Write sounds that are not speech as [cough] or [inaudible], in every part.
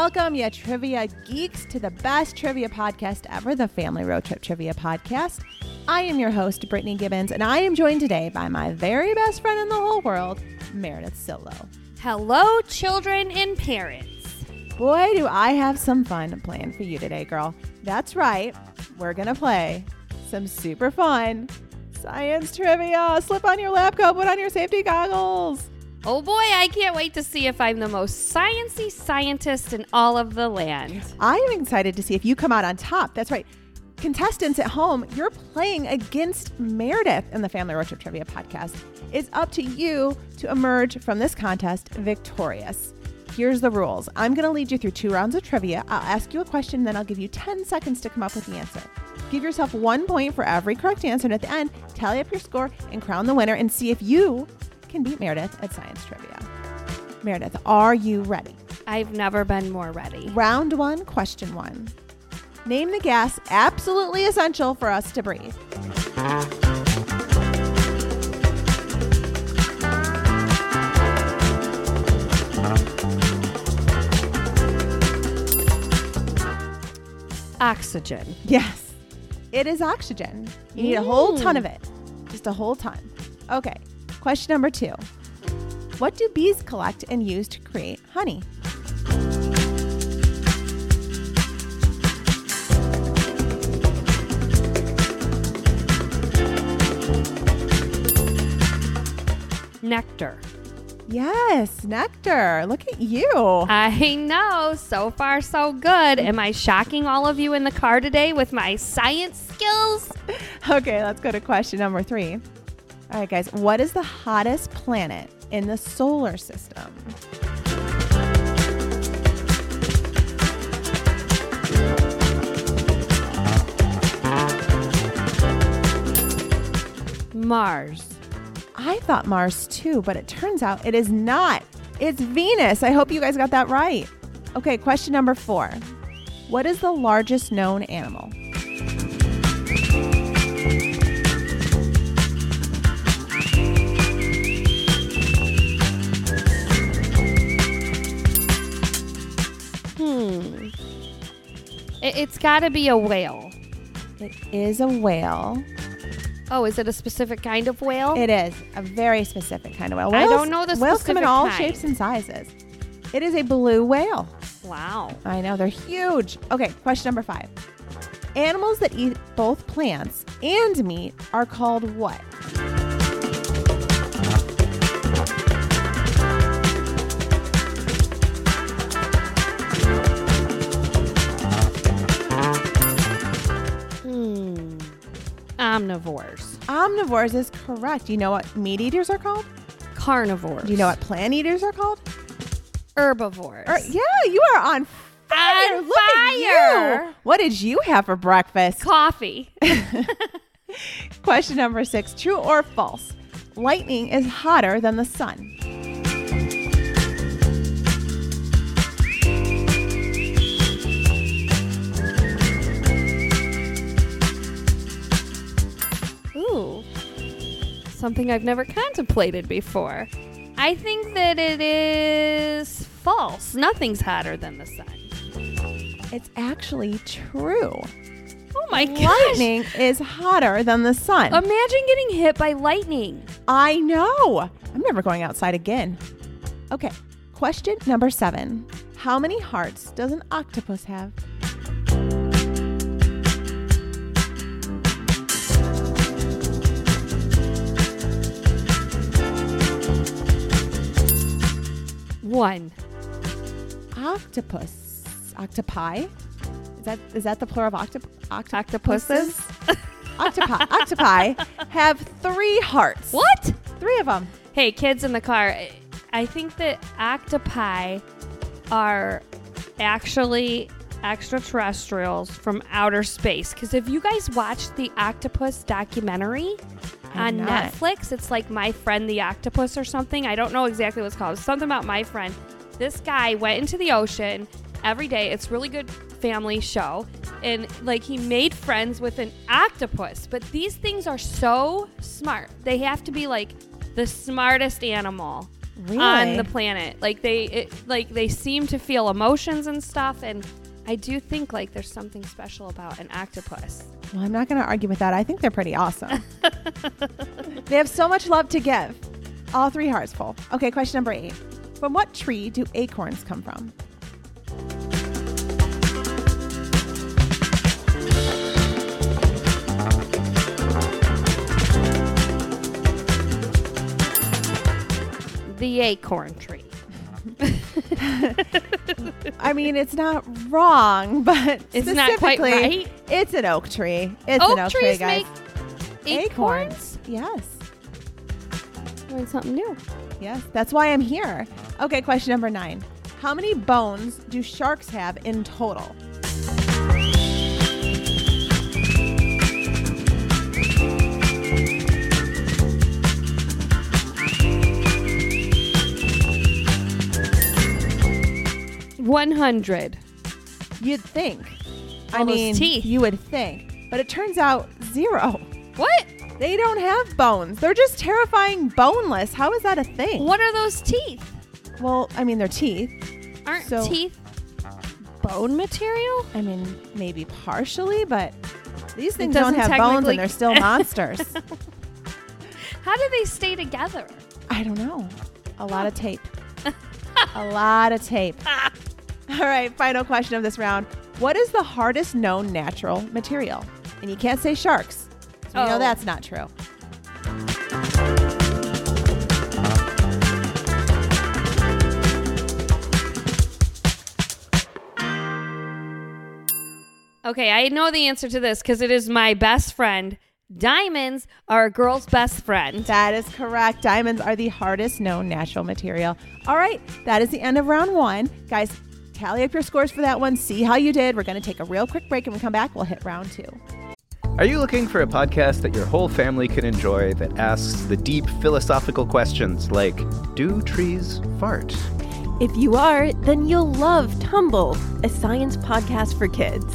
Welcome, you trivia geeks, to the best trivia podcast ever, the Family Road Trip Trivia Podcast. I am your host, Brittany Gibbons, and I am joined today by my very best friend in the whole world, Meredith Sillo. Hello, children and parents. Boy, do I have some fun planned for you today, girl. That's right, we're gonna play some super fun science trivia. Slip on your lab coat, put on your safety goggles. Oh boy, I can't wait to see if I'm the most sciency scientist in all of the land. I am excited to see if you come out on top. That's right. Contestants at home, you're playing against Meredith in the Family Road Trip Trivia podcast. It's up to you to emerge from this contest victorious. Here's the rules I'm going to lead you through two rounds of trivia. I'll ask you a question, then I'll give you 10 seconds to come up with the answer. Give yourself one point for every correct answer, and at the end, tally up your score and crown the winner and see if you can beat Meredith at science trivia. Meredith, are you ready? I've never been more ready. Round one, question one. Name the gas absolutely essential for us to breathe. Oxygen. Yes, it is oxygen. You need a whole ton of it, just a whole ton. Okay, question number two. What do bees collect and use to create honey? Nectar. Yes, nectar. Look at you. I know. So far, so good. Am I shocking all of you in the car today with my science skills? [laughs] Okay, let's go to question number three. All right, guys, what is the hottest planet in the solar system? Mars. I thought Mars too, but it turns out it is not. It's Venus. I hope you guys got that right. Okay, question number four. What is the largest known animal? Hmm. It, it's got to be a whale. It is a whale. Oh, is it a specific kind of whale? It is a very specific kind of whale. I don't know the Whales come in all kind. shapes and sizes. It is a blue whale. wow. I know, they're huge. Okay, question number five. Animals that eat both plants and meat are called what? Omnivores. Omnivores is correct. You know what meat eaters are called? Carnivores. Do you know what plant eaters are called? Herbivores. Or- yeah, you are on fire. On Look at you. fire. What did you have for breakfast? Coffee. [laughs] Question number six True or false? Lightning is hotter than the sun. Something I've never contemplated before. I think that it is false. Nothing's hotter than the sun. It's actually true. Oh my gosh. Lightning is hotter than the sun. Imagine getting hit by lightning. I know. I'm never going outside again. Okay, question number seven. How many hearts does an octopus have? One. Octopus. Octopi? Is that is that the plural of octop- octop- Octopuses? [laughs] octopi, octopi have three hearts. What? Three of them. Hey, kids in the car. I think that octopi are actually extraterrestrials from outer space. Because if you guys watched the octopus documentary on not. Netflix, it's like My Friend the Octopus or something. I don't know exactly what it's called. It's something about my friend. This guy went into the ocean every day. It's really good family show. And like he made friends with an octopus. But these things are so smart. They have to be like the smartest animal on the planet. Like they it, like they seem to feel emotions and stuff and I do think like there's something special about an octopus. Well, I'm not going to argue with that. I think they're pretty awesome. [laughs] they have so much love to give. All three hearts full. Okay, question number eight. From what tree do acorns come from? The acorn tree. [laughs] I mean, it's not wrong, but It's not quite right? It's an oak tree. It's Oak an oak tree, trees guys. make acorns. Yes. Learn something new. Yes. That's why I'm here. Okay, question number nine. How many bones do sharks have in total? One hundred. You'd think. I mean, teeth. you would think. But it turns out zero. What? They don't have bones. They're just terrifying boneless. How is that a thing? What are those teeth? Well, I mean, they're teeth. Aren't So- teeth bone material? I mean, maybe partially, but these things don't have bones and they're still [laughs] monsters. How do they stay together? I don't know. A lot of tape. [laughs] a lot of tape. [laughs] All right, final question of this round. What is the hardest known natural material? And you can't say sharks. So we know Oh. that's not true. Okay, I know the answer to this because it is my best friend. Diamonds are a girl's best friend. That is correct. Diamonds are the hardest known natural material. All right, that is the end of round one. Guys, tally up your scores for that one. See how you did. We're going to take a real quick break and we come back, we'll hit round two. Are you looking for a podcast that your whole family can enjoy that asks the deep philosophical questions like Do trees fart? If you are, then you'll love Tumble, a science podcast for kids.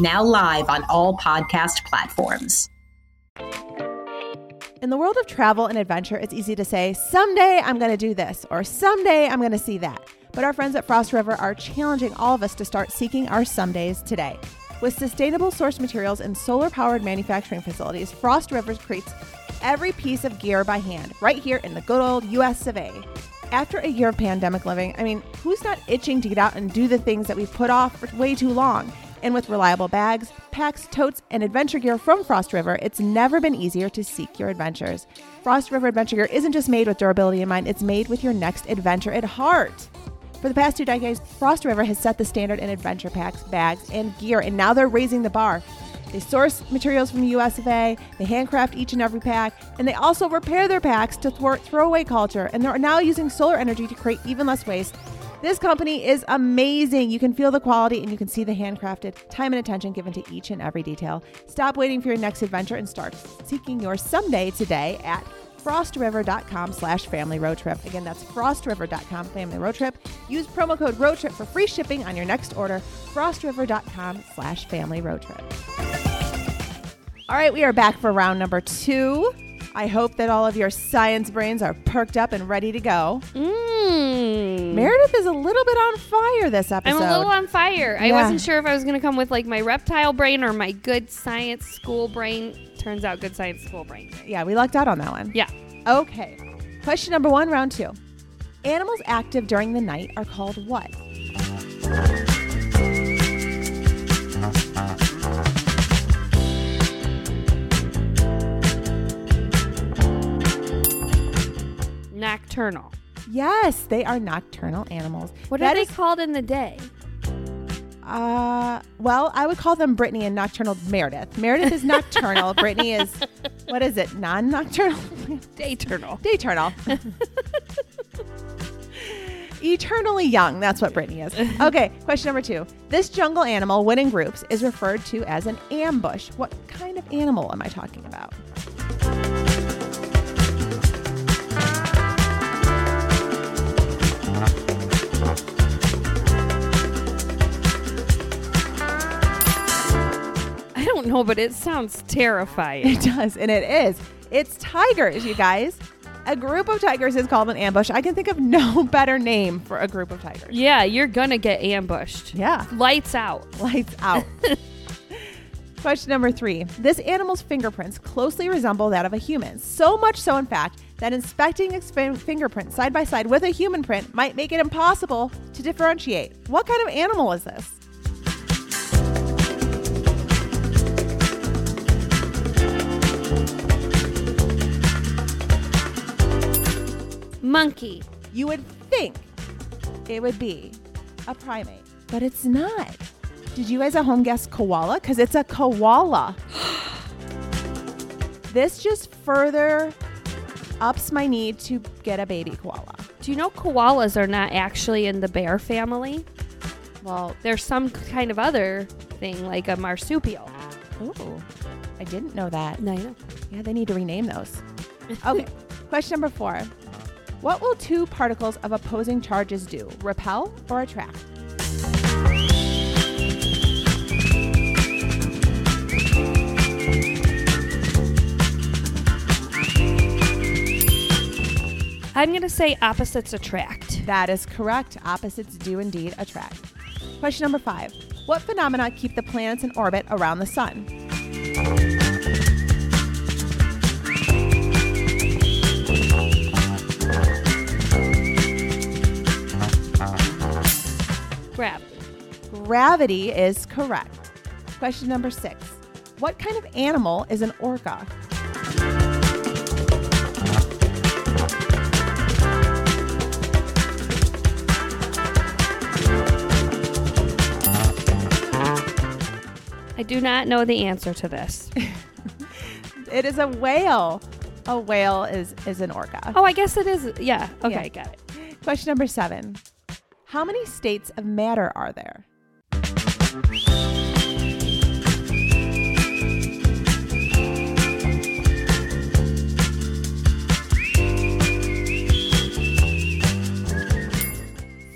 now live on all podcast platforms. In the world of travel and adventure, it's easy to say, someday I'm going to do this, or someday I'm going to see that. But our friends at Frost River are challenging all of us to start seeking our somedays today. With sustainable source materials and solar powered manufacturing facilities, Frost River creates every piece of gear by hand, right here in the good old US of A. After a year of pandemic living, I mean, who's not itching to get out and do the things that we've put off for way too long? And with reliable bags, packs, totes, and adventure gear from Frost River, it's never been easier to seek your adventures. Frost River Adventure Gear isn't just made with durability in mind, it's made with your next adventure at heart. For the past two decades, Frost River has set the standard in adventure packs, bags, and gear, and now they're raising the bar. They source materials from the US of A, they handcraft each and every pack, and they also repair their packs to thwart throwaway culture, and they're now using solar energy to create even less waste. This company is amazing. You can feel the quality and you can see the handcrafted time and attention given to each and every detail. Stop waiting for your next adventure and start seeking yours someday today at frostriver.com slash family road trip. Again, that's frostriver.com family road trip. Use promo code road trip for free shipping on your next order. frostriver.com slash family road trip. All right, we are back for round number two. I hope that all of your science brains are perked up and ready to go. Mm. Mm. Meredith is a little bit on fire this episode. I'm a little on fire. I Yeah. wasn't sure if I was going to come with like my reptile brain or my good science school brain. Turns out good science school brain. yeah, we lucked out on that one. Yeah. Okay. Question number one, round two. Animals active during the night are called what? Nocturnal. Yes, they are nocturnal animals. What That are they is- called in the day? Uh, well, I would call them Brittany and nocturnal Meredith. Meredith is nocturnal. [laughs] Brittany is, what is it, non nocturnal? Dayturnal. Dayturnal. Eternally young. That's what Brittany is. Okay, question number two. This jungle animal, when in groups, is referred to as an ambush. What kind of animal am I talking about? Don't know, but it sounds terrifying. It does, and it is. It's tigers, you guys. A group of tigers is called an ambush. I can think of no [laughs] better name for a group of tigers. yeah, you're gonna get ambushed. Yeah. Lights out. Lights out. [laughs] Question number three. This animal's fingerprints closely resemble that of a human. So much so, in fact, that inspecting its fin- fingerprint side by side with a human print might make it impossible to differentiate. What kind of animal is this? Monkey. You would think it would be a primate, but it's not. Did you guys at home guess koala? Because it's a koala. [gasps] this just further ups my need to get a baby koala. Do you know koalas are not actually in the bear family? Well, There's some kind of other thing like a marsupial. ooh, I didn't know that. No, I know. Yeah, they need to rename those. Okay, [laughs] question number four. What will two particles of opposing charges do? Repel or attract? I'm gonna say opposites attract. That is correct. Opposites do indeed attract. Question number five. What phenomena keep the planets in orbit around the sun? Gravity. Gravity is correct. Question number six. What kind of animal is an orca? I do not know the answer to this. [laughs] It is a whale. A whale is, is an orca. Oh, I guess it is. Yeah. Okay, Yeah. got it. Question number seven. How many states of matter are there?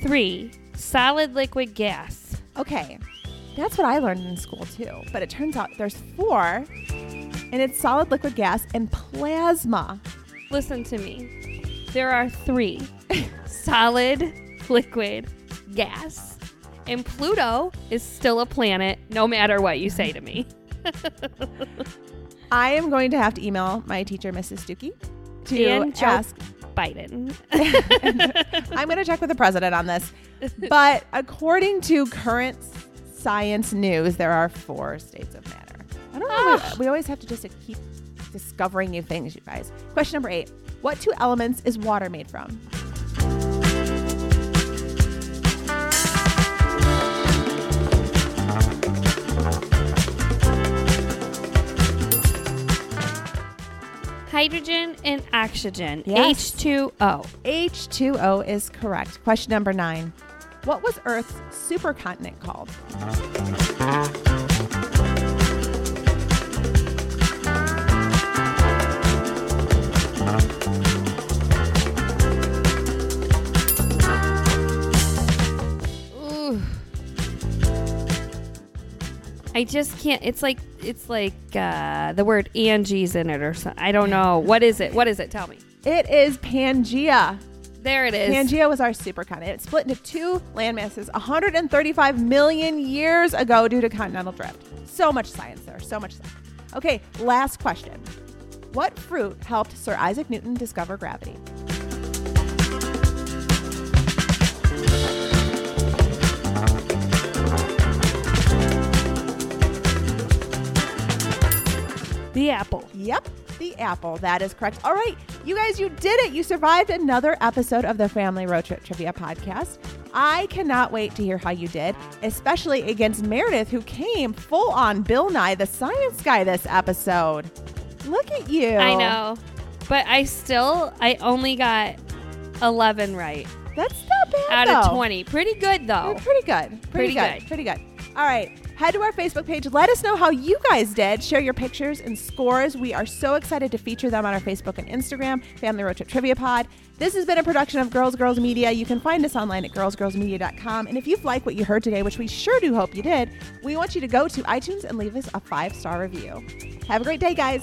Three. Solid, liquid, gas. Okay, that's what I learned in school too. But it turns out there's four, and it's solid, liquid, gas, and plasma. Listen to me. There are three [laughs] solid, liquid, gas. And Pluto is still a planet, no matter what you say to me. [laughs] I am going to have to email my teacher, Mrs. Stuckey, to And ask. Biden. [laughs] I'm going to check with the president on this. But according to current science news, there are four states of matter. I don't know. We, ah. we always have to just keep discovering new things, you guys. Question number eight What two elements is water made from? Hydrogen and oxygen. Yes. H2O. H2O is correct. Question number nine. What was Earth's supercontinent called? Uh-huh. I just can't. It's like it's like uh, the word Angie's in it or something. I don't know. What is it? What is it? Tell me. It is Pangea. There it is. Pangea was our supercontinent. It split into two landmasses 135 million years ago due to continental drift. So much science there. So much science. Okay, last question. What fruit helped Sir Isaac Newton discover gravity? The apple. Yep, the apple. That is correct. All right, you guys, you did it. You survived another episode of the Family Road Trip Trivia Podcast. I cannot wait to hear how you did, especially against Meredith, who came full on Bill Nye, the science guy, this episode. Look at you. I know, but I still I only got eleven right That's not bad. out of twenty. Pretty good though. You're pretty good. Pretty, Pretty good. good. Pretty good. All right. Head to our Facebook page. Let us know how you guys did. Share your pictures and scores. We are so excited to feature them on our Facebook and Instagram, Family Road Trip Trivia Pod. This has been a production of Girls Girls Media. You can find us online at girlsgirlsmedia.com. And if you've liked what you heard today, which we sure do hope you did, we want you to go to iTunes and leave us a five star review. Have a great day, guys.